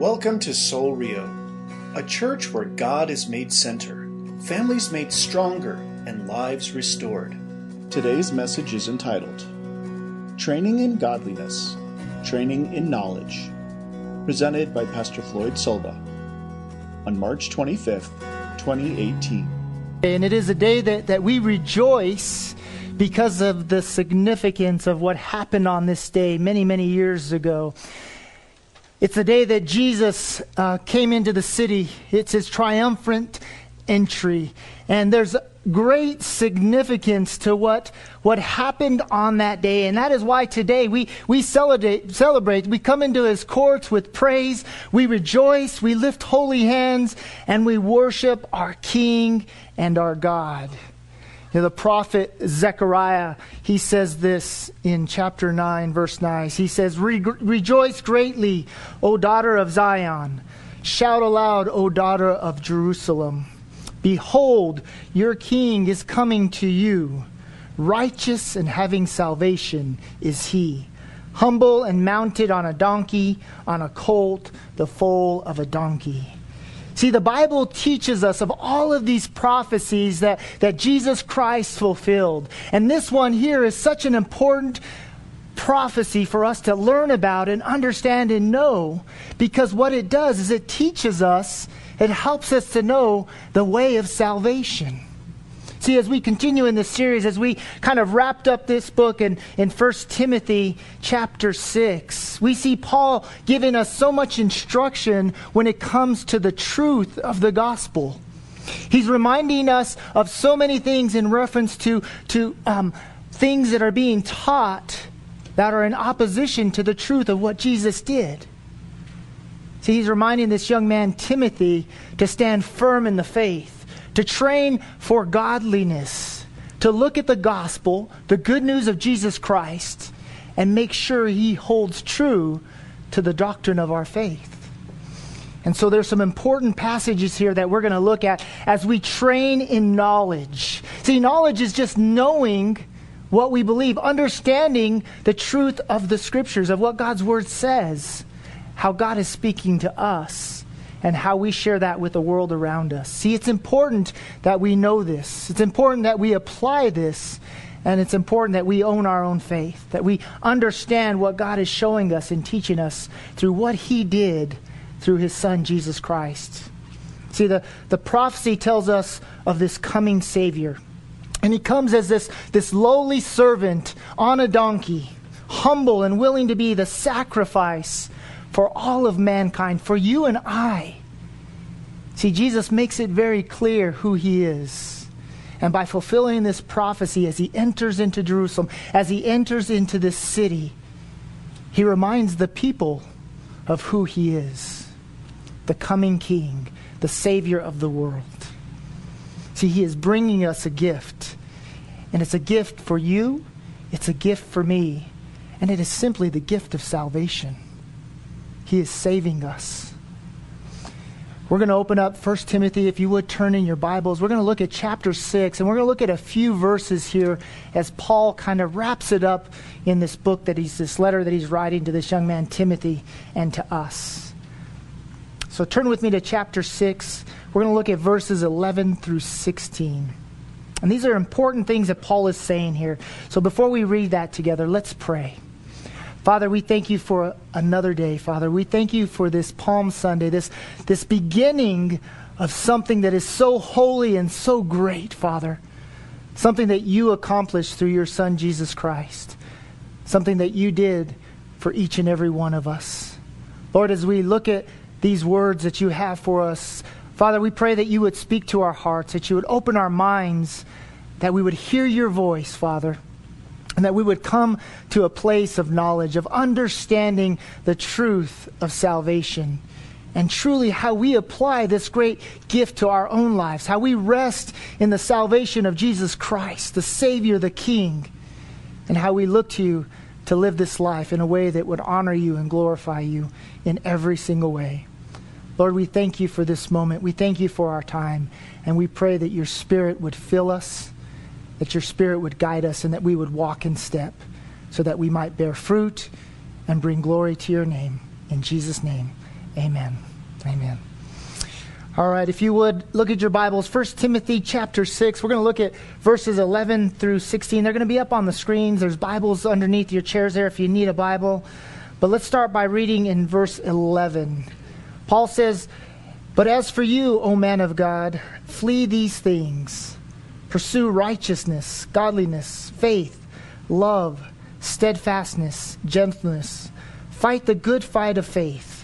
Welcome to Soul Rio, a church where God is made center, families made stronger, and lives restored. Today's message is entitled Training in Godliness, Training in Knowledge, presented by Pastor Floyd Silva on March 25th, 2018. And it is a day that, that we rejoice because of the significance of what happened on this day many, many years ago. It's the day that Jesus uh, came into the city. It's his triumphant entry. And there's great significance to what, what happened on that day. And that is why today we, we celebrate, celebrate. We come into his courts with praise. We rejoice. We lift holy hands and we worship our King and our God. You know, the prophet Zechariah, he says this in chapter 9, verse 9. He says, Re- Rejoice greatly, O daughter of Zion. Shout aloud, O daughter of Jerusalem. Behold, your king is coming to you. Righteous and having salvation is he. Humble and mounted on a donkey, on a colt, the foal of a donkey. See, the Bible teaches us of all of these prophecies that, that Jesus Christ fulfilled. And this one here is such an important prophecy for us to learn about and understand and know because what it does is it teaches us, it helps us to know the way of salvation. See, as we continue in this series, as we kind of wrapped up this book in, in 1 Timothy chapter 6, we see Paul giving us so much instruction when it comes to the truth of the gospel. He's reminding us of so many things in reference to, to um, things that are being taught that are in opposition to the truth of what Jesus did. See, he's reminding this young man, Timothy, to stand firm in the faith to train for godliness, to look at the gospel, the good news of Jesus Christ, and make sure he holds true to the doctrine of our faith. And so there's some important passages here that we're going to look at as we train in knowledge. See, knowledge is just knowing what we believe, understanding the truth of the scriptures, of what God's word says, how God is speaking to us and how we share that with the world around us. See, it's important that we know this. It's important that we apply this. And it's important that we own our own faith, that we understand what God is showing us and teaching us through what He did through His Son, Jesus Christ. See, the, the prophecy tells us of this coming Savior. And He comes as this, this lowly servant on a donkey, humble and willing to be the sacrifice for all of mankind, for you and I. See, Jesus makes it very clear who he is. And by fulfilling this prophecy, as he enters into Jerusalem, as he enters into this city, he reminds the people of who he is the coming king, the savior of the world. See, he is bringing us a gift. And it's a gift for you, it's a gift for me, and it is simply the gift of salvation. He is saving us. We're going to open up 1 Timothy, if you would turn in your Bibles. We're going to look at chapter 6, and we're going to look at a few verses here as Paul kind of wraps it up in this book that he's, this letter that he's writing to this young man Timothy and to us. So turn with me to chapter 6. We're going to look at verses 11 through 16. And these are important things that Paul is saying here. So before we read that together, let's pray. Father, we thank you for another day, Father. We thank you for this Palm Sunday, this, this beginning of something that is so holy and so great, Father. Something that you accomplished through your Son, Jesus Christ. Something that you did for each and every one of us. Lord, as we look at these words that you have for us, Father, we pray that you would speak to our hearts, that you would open our minds, that we would hear your voice, Father and that we would come to a place of knowledge, of understanding the truth of salvation, and truly how we apply this great gift to our own lives, how we rest in the salvation of Jesus Christ, the Savior, the King, and how we look to you to live this life in a way that would honor you and glorify you in every single way. Lord, we thank you for this moment. We thank you for our time, and we pray that your Spirit would fill us that your Spirit would guide us and that we would walk in step so that we might bear fruit and bring glory to your name. In Jesus' name, Amen. Amen. All right, if you would look at your Bibles, 1 Timothy chapter 6. We're going to look at verses 11 through 16. They're going to be up on the screens. There's Bibles underneath your chairs there if you need a Bible. But let's start by reading in verse 11. Paul says, But as for you, O man of God, flee these things. Pursue righteousness, godliness, faith, love, steadfastness, gentleness. Fight the good fight of faith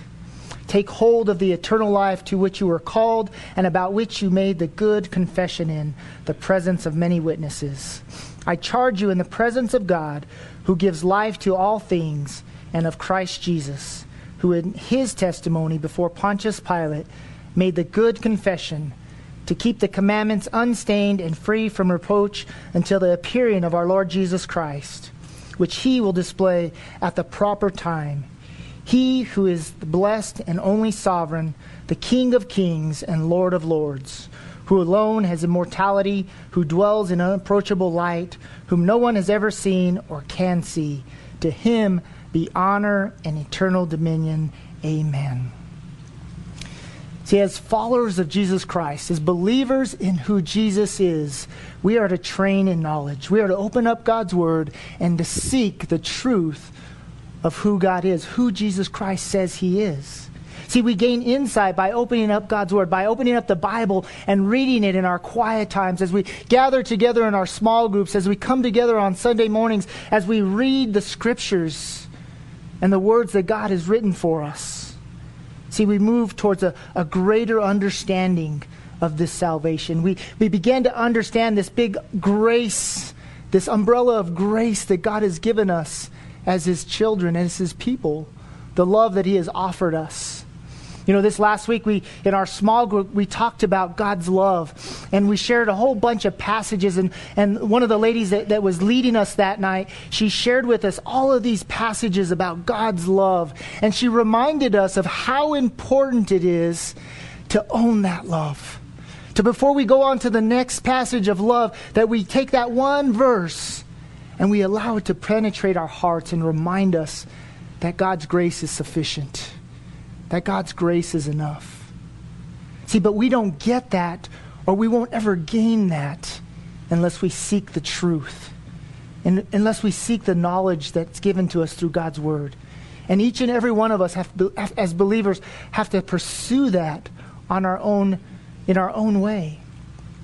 Take hold of the eternal life to which you were called and about which you made the good confession in the presence of many witnesses. I charge you in the presence of God, who gives life to all things, and of Christ Jesus, who in his testimony before Pontius Pilate made the good confession to keep the commandments unstained and free from reproach until the appearing of our Lord Jesus Christ, which he will display at the proper time he who is the blessed and only sovereign, the King of kings and Lord of lords, who alone has immortality, who dwells in unapproachable light, whom no one has ever seen or can see. To him be honor and eternal dominion. Amen. See, as followers of Jesus Christ, as believers in who Jesus is, we are to train in knowledge. We are to open up God's Word and to seek the truth of who God is, who Jesus Christ says he is. See, we gain insight by opening up God's Word, by opening up the Bible and reading it in our quiet times, as we gather together in our small groups, as we come together on Sunday mornings, as we read the Scriptures and the words that God has written for us. See, we move towards a, a greater understanding of this salvation. We, we begin to understand this big grace, this umbrella of grace that God has given us as his children, as his people, the love that he has offered us. You know, this last week we in our small group we talked about God's love and we shared a whole bunch of passages and, and one of the ladies that, that was leading us that night, she shared with us all of these passages about God's love. And she reminded us of how important it is to own that love. To before we go on to the next passage of love, that we take that one verse and we allow it to penetrate our hearts and remind us that God's grace is sufficient, that God's grace is enough. See, but we don't get that, or we won't ever gain that unless we seek the truth, and unless we seek the knowledge that's given to us through God's Word. And each and every one of us, have, as believers, have to pursue that on our own, in our own way.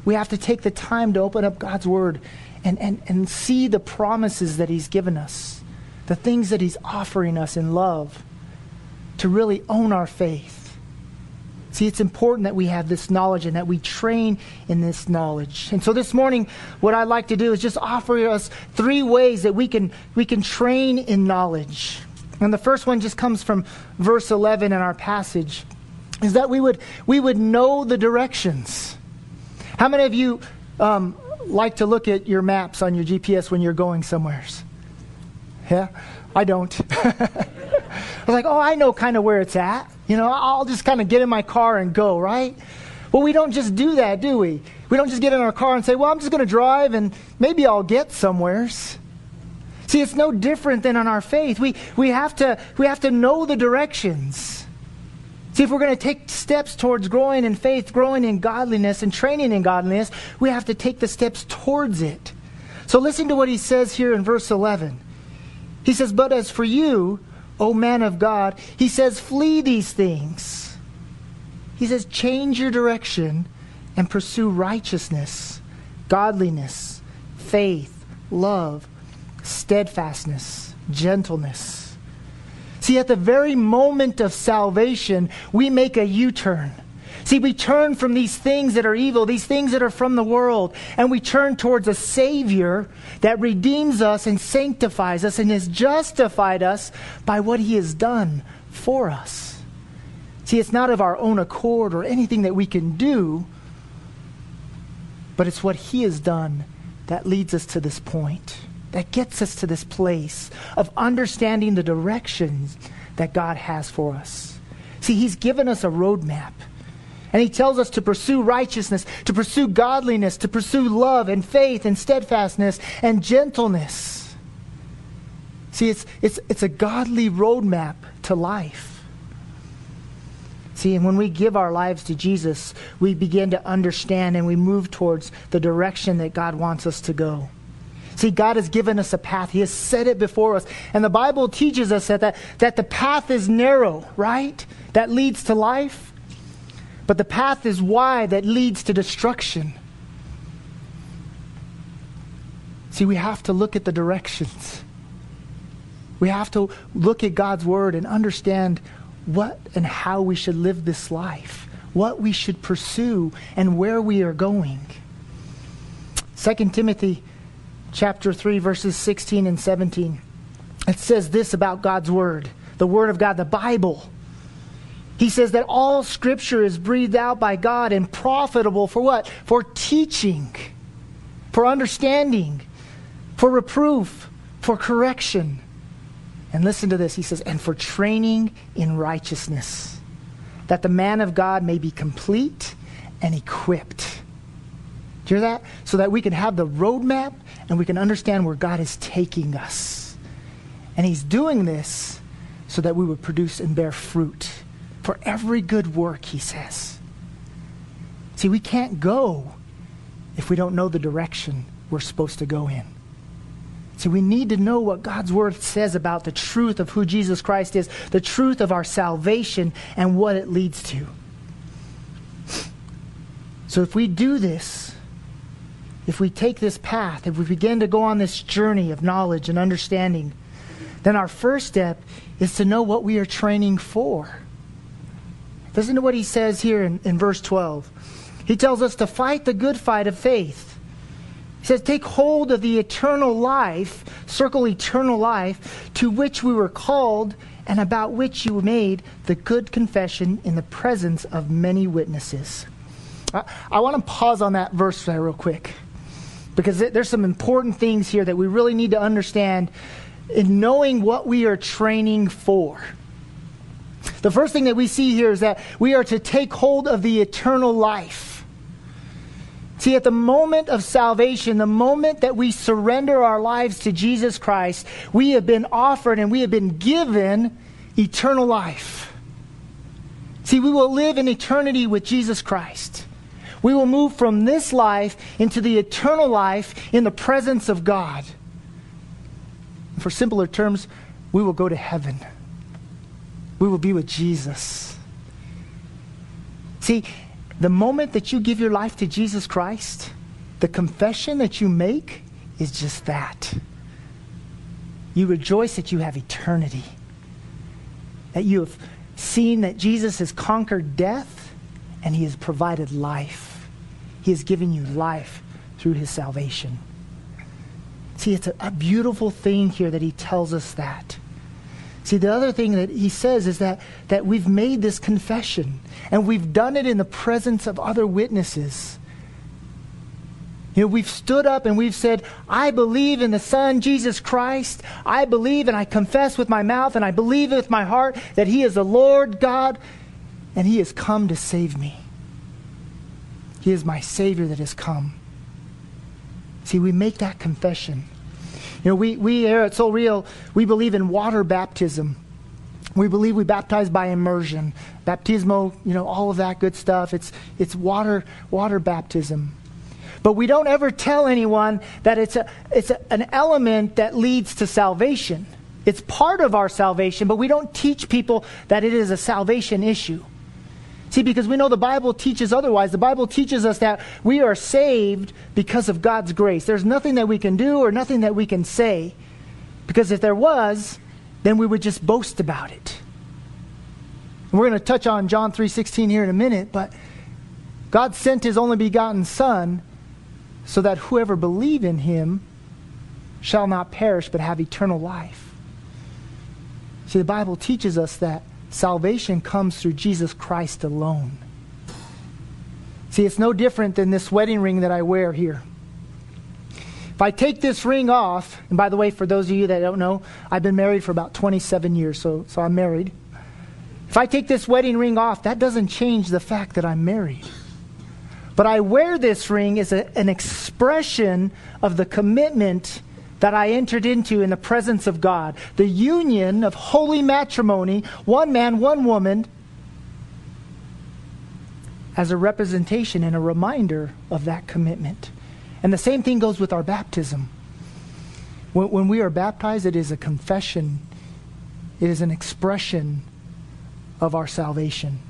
We have to take the time to open up God's Word and, and, and see the promises that He's given us, the things that He's offering us in love, to really own our faith. See, it's important that we have this knowledge and that we train in this knowledge. And so this morning, what I'd like to do is just offer us three ways that we can, we can train in knowledge. And the first one just comes from verse 11 in our passage is that we would, we would know the directions. How many of you um, like to look at your maps on your GPS when you're going somewheres? Yeah? I don't. Was like, oh, I know kind of where it's at. You know, I'll just kind of get in my car and go, right? Well, we don't just do that, do we? We don't just get in our car and say, well, I'm just going to drive and maybe I'll get somewheres. See, it's no different than on our faith. We, we, have, to, we have to know the directions. See, if we're going to take steps towards growing in faith, growing in godliness, and training in godliness, we have to take the steps towards it. So listen to what he says here in verse 11. He says, But as for you, O man of God, he says, flee these things. He says, change your direction and pursue righteousness, godliness, faith, love, steadfastness, gentleness See, at the very moment of salvation, we make a U turn. See, we turn from these things that are evil, these things that are from the world, and we turn towards a Savior that redeems us and sanctifies us and has justified us by what He has done for us. See, it's not of our own accord or anything that we can do, but it's what He has done that leads us to this point that gets us to this place of understanding the directions that God has for us. See, He's given us a roadmap. And He tells us to pursue righteousness, to pursue godliness, to pursue love and faith and steadfastness and gentleness. See, it's, it's, it's a godly roadmap to life. See, and when we give our lives to Jesus, we begin to understand and we move towards the direction that God wants us to go. See, God has given us a path. He has set it before us. And the Bible teaches us that, that, that the path is narrow, right? That leads to life. But the path is wide that leads to destruction. See, we have to look at the directions. We have to look at God's word and understand what and how we should live this life, what we should pursue, and where we are going. 2 Timothy chapter 3 verses 16 and 17. It says this about God's word, the word of God, the Bible. He says that all scripture is breathed out by God and profitable for what? For teaching, for understanding, for reproof, for correction. And listen to this. He says, and for training in righteousness, that the man of God may be complete and equipped. Do you hear that? So that we can have the roadmap and we can understand where God is taking us. And He's doing this so that we would produce and bear fruit for every good work, He says. See, we can't go if we don't know the direction we're supposed to go in. See, we need to know what God's Word says about the truth of who Jesus Christ is, the truth of our salvation, and what it leads to. So if we do this, if we take this path, if we begin to go on this journey of knowledge and understanding, then our first step is to know what we are training for. Listen to what he says here in, in verse 12. He tells us to fight the good fight of faith. He says, Take hold of the eternal life, circle eternal life, to which we were called and about which you made the good confession in the presence of many witnesses. I, I want to pause on that verse there real quick because there's some important things here that we really need to understand in knowing what we are training for. The first thing that we see here is that we are to take hold of the eternal life. See, at the moment of salvation, the moment that we surrender our lives to Jesus Christ, we have been offered and we have been given eternal life. See, we will live in eternity with Jesus Christ. We will move from this life into the eternal life in the presence of God. For simpler terms, we will go to heaven. We will be with Jesus. See, the moment that you give your life to Jesus Christ, the confession that you make is just that. You rejoice that you have eternity, that you have seen that Jesus has conquered death and he has provided life. He has given you life through his salvation. See, it's a, a, beautiful thing here that he tells us that. See, the other thing that he says is that, that we've made this confession and we've done it in the presence of other witnesses. You know, we've stood up and we've said, I believe in the Son, Jesus Christ. I believe and I confess with my mouth and I believe with my heart that He is the Lord God and He has come to save me. He is my Savior that has come. See, we make that confession. You know, we, we here at Soul Real, we believe in water baptism. We believe we baptize by immersion. Baptismo, you know, all of that good stuff. It's, it's water, water baptism. But we don't ever tell anyone that it's, a, it's a, an element that leads to salvation. It's part of our salvation, but we don't teach people that it is a salvation issue. See, because we know the Bible teaches otherwise. The Bible teaches us that we are saved because of God's grace. There's nothing that we can do or nothing that we can say. Because if there was, then we would just boast about it. And we're going to touch on John 3:16 here in a minute, but God sent his only begotten son so that whoever believe in him shall not perish but have eternal life. See, the Bible teaches us that Salvation comes through Jesus Christ alone. See, it's no different than this wedding ring that I wear here. If I take this ring off, and by the way, for those of you that don't know, I've been married for about 27 years, so, so I'm married. If I take this wedding ring off, that doesn't change the fact that I'm married. But I wear this ring as a, an expression of the commitment that I entered into in the presence of God, the union of holy matrimony, one man, one woman, as a representation and a reminder of that commitment. And the same thing goes with our baptism. When, when we are baptized, it is a confession, it is an expression of our salvation.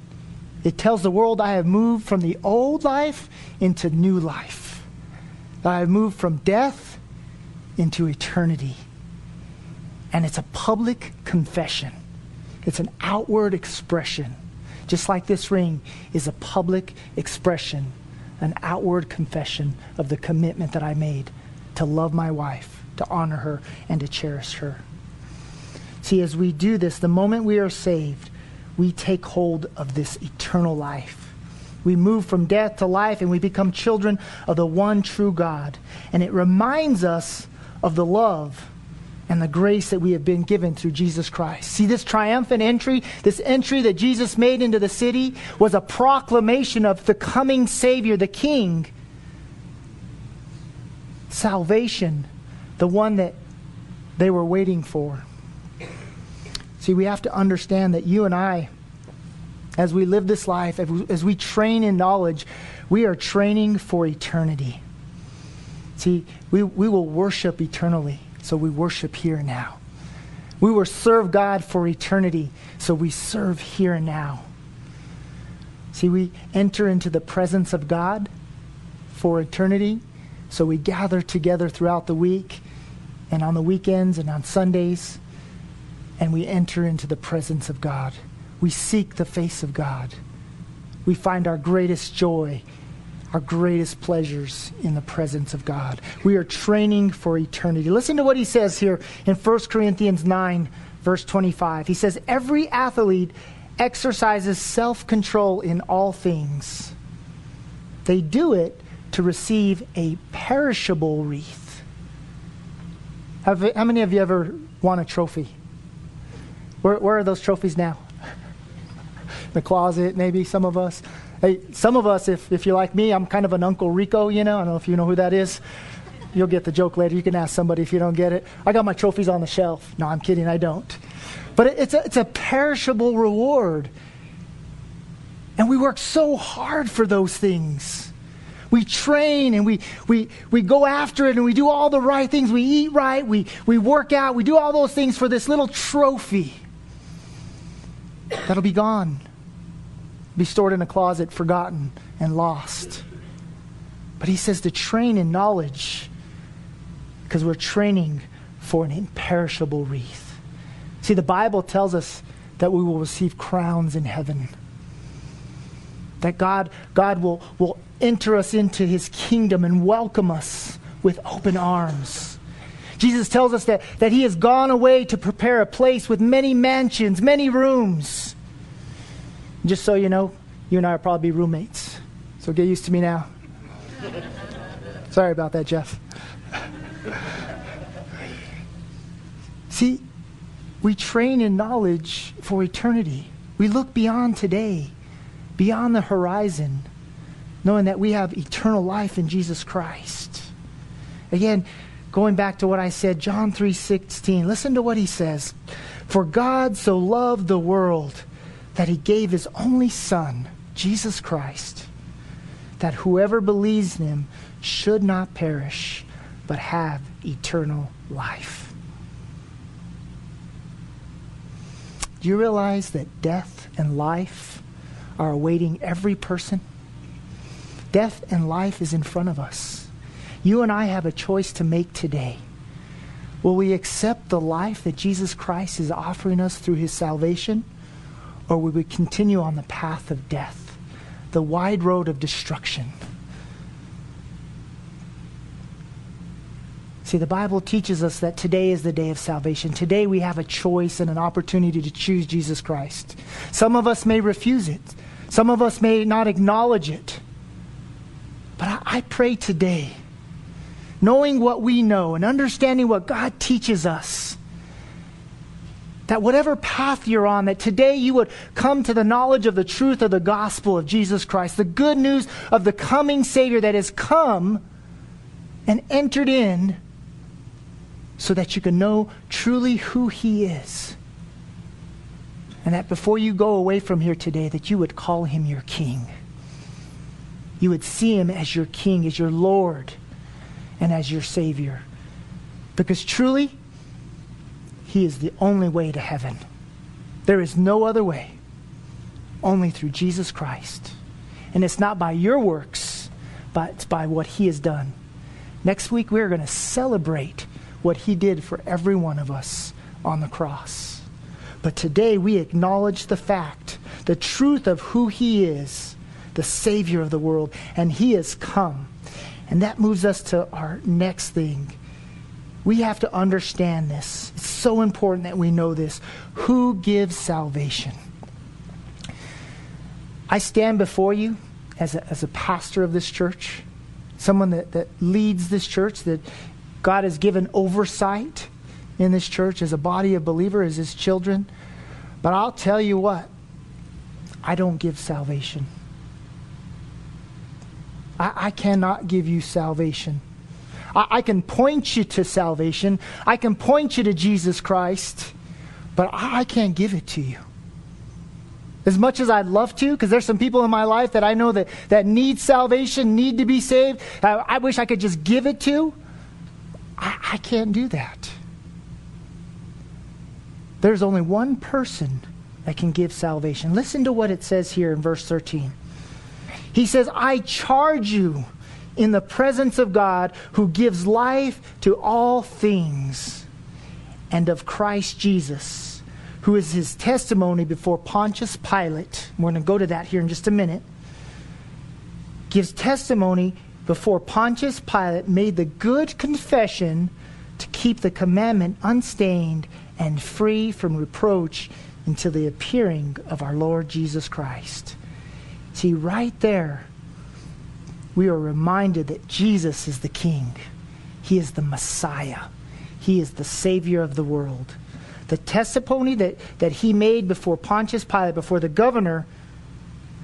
It tells the world I have moved from the old life into new life. I have moved from death into eternity. And it's a public confession, it's an outward expression. Just like this ring is a public expression, an outward confession of the commitment that I made to love my wife, to honor her, and to cherish her. See, as we do this, the moment we are saved, we take hold of this eternal life. We move from death to life and we become children of the one true God. And it reminds us of the love and the grace that we have been given through Jesus Christ. See, this triumphant entry, this entry that Jesus made into the city, was a proclamation of the coming Savior, the King. Salvation, the one that they were waiting for. See, we have to understand that you and I, as we live this life, as we train in knowledge, we are training for eternity. See, we, we will worship eternally, so we worship here and now. We will serve God for eternity, so we serve here and now. See, we enter into the presence of God for eternity, so we gather together throughout the week and on the weekends and on Sundays and we enter into the presence of God. We seek the face of God. We find our greatest joy, our greatest pleasures in the presence of God. We are training for eternity. Listen to what he says here in 1 Corinthians 9, verse 25. He says, Every athlete exercises self control in all things. They do it to receive a perishable wreath. Have, how many of you ever won a trophy? Where, where are those trophies now? the closet, maybe some of us. Hey, some of us, if, if you're like me, I'm kind of an Uncle Rico, you know. I don't know if you know who that is. You'll get the joke later. You can ask somebody if you don't get it. I got my trophies on the shelf. No, I'm kidding, I don't. But it's a, it's a perishable reward. And we work so hard for those things. We train and we, we, we go after it and we do all the right things. We eat right, we, we work out, we do all those things for this little trophy that'll be gone, be stored in a closet, forgotten, and lost. But he says to train in knowledge because we're training for an imperishable wreath. See, the Bible tells us that we will receive crowns in heaven. That God, God will, will enter us into his kingdom and welcome us with open arms. Jesus tells us that, that he has gone away to prepare a place with many mansions, many rooms. Just so you know, you and I will probably be roommates. So get used to me now. Sorry about that, Jeff. See, we train in knowledge for eternity. We look beyond today, beyond the horizon, knowing that we have eternal life in Jesus Christ. Again, going back to what I said, John 3:16. Listen to what he says. For God so loved the world that he gave his only son, Jesus Christ, that whoever believes in him should not perish, but have eternal life. Do you realize that death and life are awaiting every person? Death and life is in front of us. You and I have a choice to make today. Will we accept the life that Jesus Christ is offering us through his salvation? Or we continue on the path of death, the wide road of destruction? See, the Bible teaches us that today is the day of salvation. Today we have a choice and an opportunity to choose Jesus Christ. Some of us may refuse it, some of us may not acknowledge it. But I, I pray today knowing what we know and understanding what God teaches us, that whatever path you're on, that today you would come to the knowledge of the truth of the gospel of Jesus Christ, the good news of the coming Savior that has come and entered in so that you can know truly who He is. And that before you go away from here today, that you would call Him your King. you would see him as your king, as your Lord, and as your Savior. Because truly, he is the only way to heaven. There is no other way, only through Jesus Christ. And it's not by your works, but it's by what he has done. Next week, we're going to celebrate what he did for every one of us on the cross. But today, we acknowledge the fact, the truth of who he is, the Savior of the world, and he has come. And that moves us to our next thing. We have to understand this. It's so important that we know this. Who gives salvation? I stand before you as a, as a pastor of this church, someone that, that leads this church, that God has given oversight in this church as a body of believers, as his children. But I'll tell you what, I don't give salvation. I, I cannot give you salvation. I, I, can point you to salvation, I can point you to Jesus Christ, but I, I can't give it to you. As much as I'd love to, because there's some people in my life that I know that, that need salvation, need to be saved. I, I wish I could just give it to. I, I can't do that. There's only one person that can give salvation. Listen to what it says here in verse 13. He says, I charge you in the presence of God who gives life to all things and of Christ Jesus, who is his testimony before Pontius Pilate. We're going to go to that here in just a minute. Gives testimony before Pontius Pilate made the good confession to keep the commandment unstained and free from reproach until the appearing of our Lord Jesus Christ. See, right there, we are reminded that Jesus is the King. He is the Messiah. He is the Savior of the world. The testimony that, that he made before Pontius Pilate, before the governor,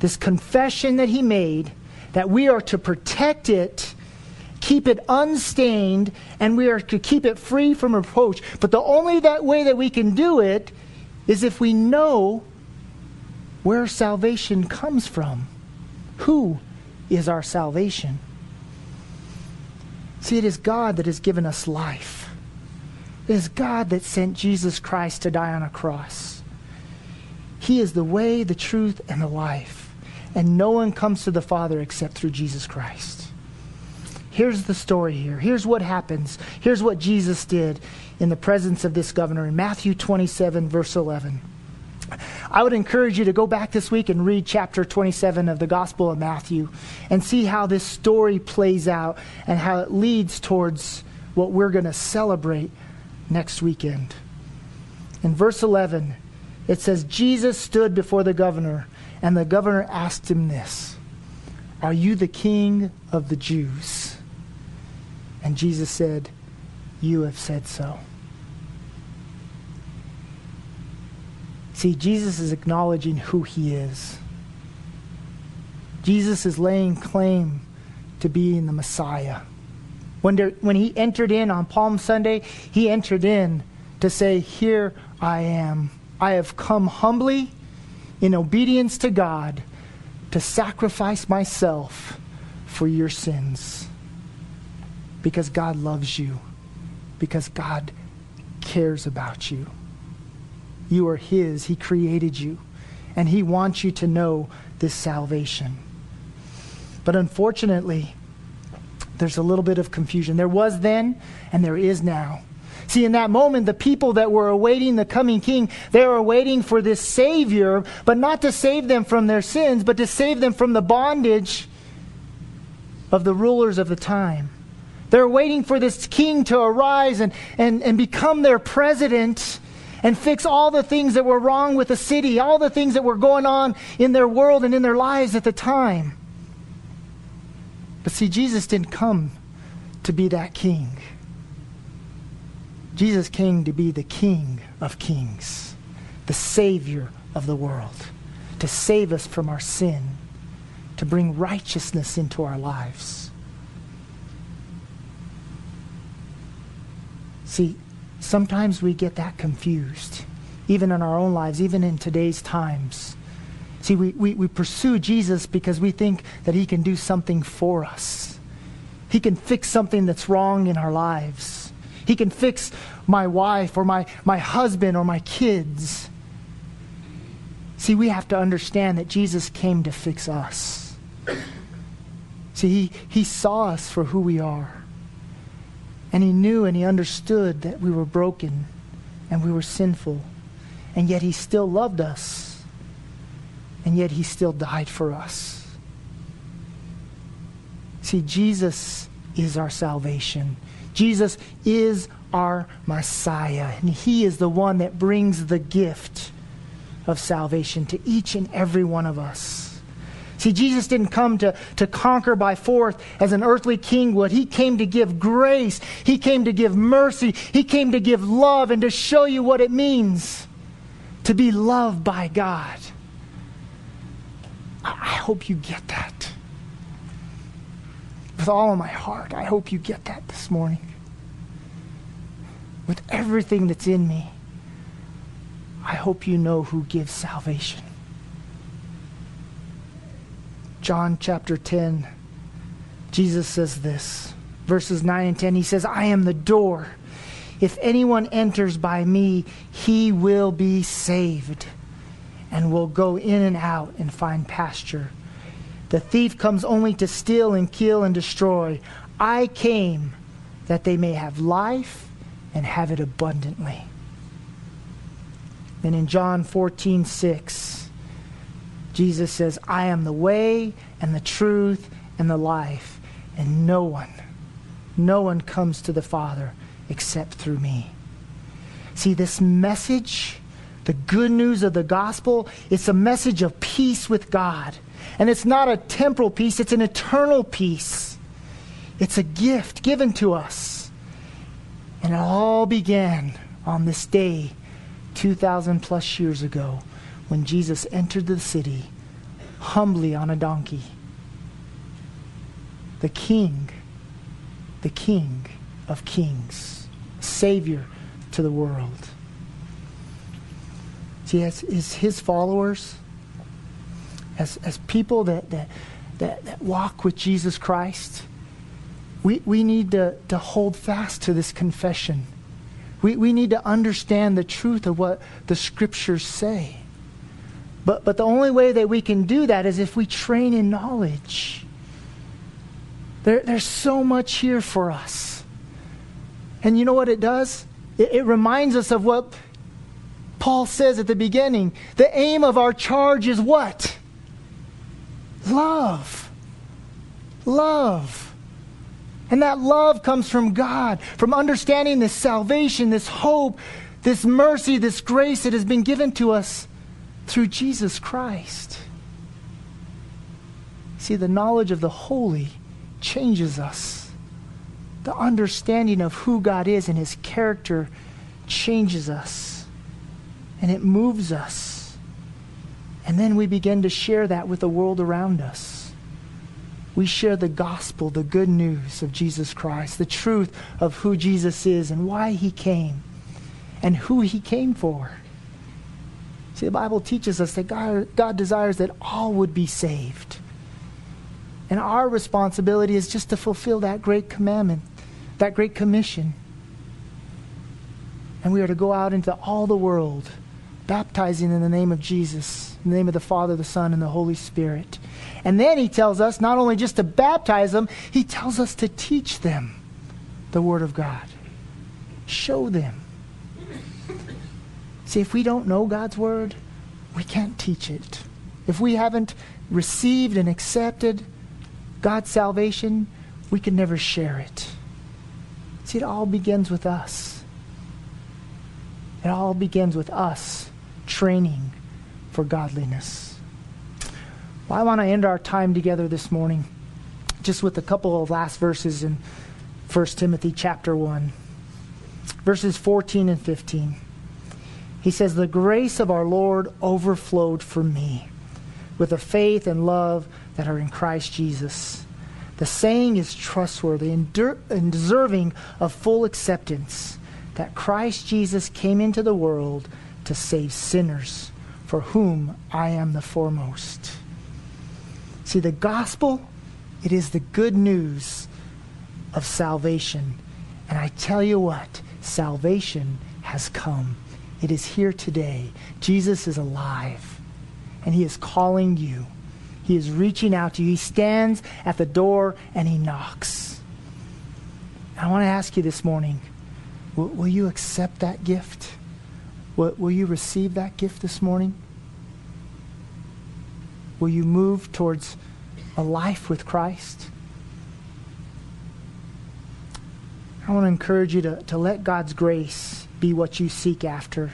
this confession that he made, that we are to protect it keep it unstained, and we are to keep it free from reproach. But the only that way that we can do it is if we know where salvation comes from. Who is our salvation? See, it is God that has given us life. It is God that sent Jesus Christ to die on a cross. He is the way, the truth, and the life. And no one comes to the Father except through Jesus Christ. Here's the story here. Here's what happens. Here's what Jesus did in the presence of this governor in Matthew 27, verse 11. I would encourage you to go back this week and read chapter 27 of the Gospel of Matthew and see how this story plays out and how it leads towards what we're going to celebrate next weekend. In verse 11, it says, Jesus stood before the governor, and the governor asked him this Are you the king of the Jews? And Jesus said, You have said so. See, Jesus is acknowledging who he is. Jesus is laying claim to being the Messiah. When, there, when he entered in on Palm Sunday, he entered in to say, Here I am. I have come humbly in obedience to God to sacrifice myself for your sins because God loves you, because God cares about you. You are His, He created you, and He wants you to know this salvation. But unfortunately, there's a little bit of confusion. There was then, and there is now. See, in that moment, the people that were awaiting the coming king, they were waiting for this Savior, but not to save them from their sins, but to save them from the bondage of the rulers of the time. They're waiting for this king to arise and, and, and become their president and fix all the things that were wrong with the city, all the things that were going on in their world and in their lives at the time. But see, Jesus didn't come to be that king. Jesus came to be the King of kings, the Savior of the world, to save us from our sin, to bring righteousness into our lives. See, sometimes we get that confused, even in our own lives, even in today's times. See, we, we, we pursue Jesus because we think that he can do something for us. He can fix something that's wrong in our lives. He can fix my wife or my, my husband or my kids. See, we have to understand that Jesus came to fix us. See, he, he saw us for who we are. And he knew and he understood that we were broken and we were sinful. And yet he still loved us. And yet he still died for us. See, Jesus is our salvation. Jesus is our Messiah. And he is the one that brings the gift of salvation to each and every one of us. See, Jesus didn't come to, to conquer by force as an earthly king would. He came to give grace. He came to give mercy. He came to give love and to show you what it means to be loved by God. I, hope you get that. With all of my heart, I hope you get that this morning. With everything that's in me, I hope you know who gives salvation. John chapter 10, Jesus says this, verses 9 and 10. He says, I am the door. If anyone enters by me, he will be saved and will go in and out and find pasture. The thief comes only to steal and kill and destroy. I came that they may have life and have it abundantly. And in John 14, 6, Jesus says, I am the way and the truth and the life, and no one, no one comes to the Father except through me. See, this message, the good news of the gospel, it's a message of peace with God. And it's not a temporal peace, it's an eternal peace. It's a gift given to us. And it all began on this day, 2,000 plus years ago when Jesus entered the city humbly on a donkey. The King, the King of kings, Savior to the world. See, as, as his followers, as, as people that, that, that, that walk with Jesus Christ, we, we need to, to hold fast to this confession. We, we need to understand the truth of what the scriptures say. But, but the only way that we can do that is if we train in knowledge. There, there's so much here for us. And you know what it does? It, it reminds us of what Paul says at the beginning. The aim of our charge is what? Love. Love. And that love comes from God, from understanding this salvation, this hope, this mercy, this grace that has been given to us through Jesus Christ. See, the knowledge of the holy changes us. The understanding of who God is and his character changes us. And it moves us. And then we begin to share that with the world around us. We share the gospel, the good news of Jesus Christ, the truth of who Jesus is and why he came and who he came for. The Bible teaches us that God, God desires that all would be saved. And our responsibility is just to fulfill that great commandment, that great commission. And we are to go out into all the world, baptizing in the name of Jesus, in the name of the Father, the Son, and the Holy Spirit. And then he tells us not only just to baptize them, he tells us to teach them the Word of God. Show them. See, if we don't know God's Word, we can't teach it. If we haven't received and accepted God's salvation, we can never share it. See, it all begins with us. It all begins with us training for godliness. Well, I want to end our time together this morning just with a couple of last verses in 1 Timothy chapter 1, verses 14 and 15. He says, The grace of our Lord overflowed for me with the faith and love that are in Christ Jesus. The saying is trustworthy and, and deserving of full acceptance that Christ Jesus came into the world to save sinners, for whom I am the foremost. See, the gospel, it is the good news of salvation. And I tell you what, salvation has come. It is here today. Jesus is alive, and he is calling you. He is reaching out to you. He stands at the door and he knocks. I want to ask you this morning will, will you accept that gift? Will, will you receive that gift this morning? Will you move towards a life with Christ? I want to encourage you to, to let God's grace be what you seek after.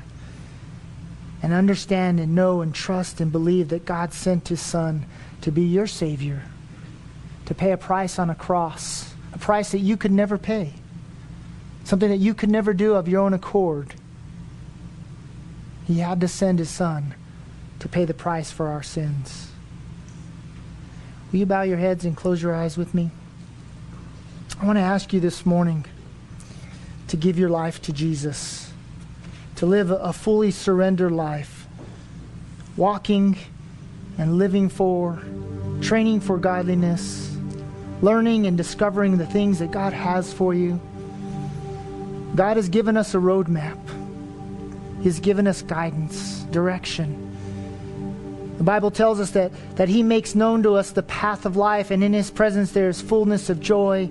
And understand and know and trust and believe that God sent his Son to be your Savior, to pay a price on a cross, a price that you could never pay, something that you could never do of your own accord. He had to send his Son to pay the price for our sins. Will you bow your heads and close your eyes with me? I want to ask you this morning to give your life to Jesus, to live a fully surrendered life, walking and living for, training for godliness, learning and discovering the things that God has for you. God has given us a roadmap. He's given us guidance, direction. The Bible tells us that, that He makes known to us the path of life, and in His presence there is fullness of joy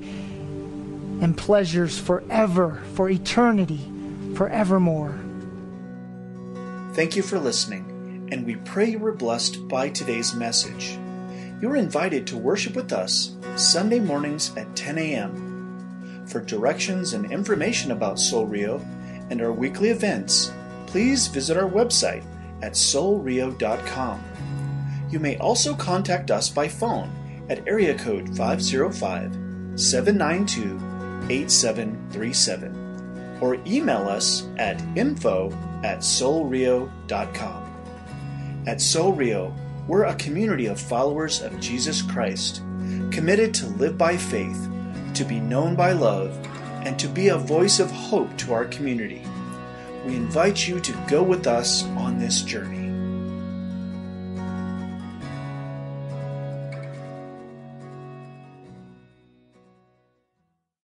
and pleasures forever, for eternity, forevermore. Thank you for listening, and we pray you were blessed by today's message. You are invited to worship with us Sunday mornings at 10 a.m. For directions and information about Soul Rio and our weekly events, please visit our website at soulrio.com. You may also contact us by phone at area code 505 792 8737 or email us at info at soulrio.com. At Soul Rio, we're a community of followers of Jesus Christ, committed to live by faith, to be known by love, and to be a voice of hope to our community. We invite you to go with us on this journey.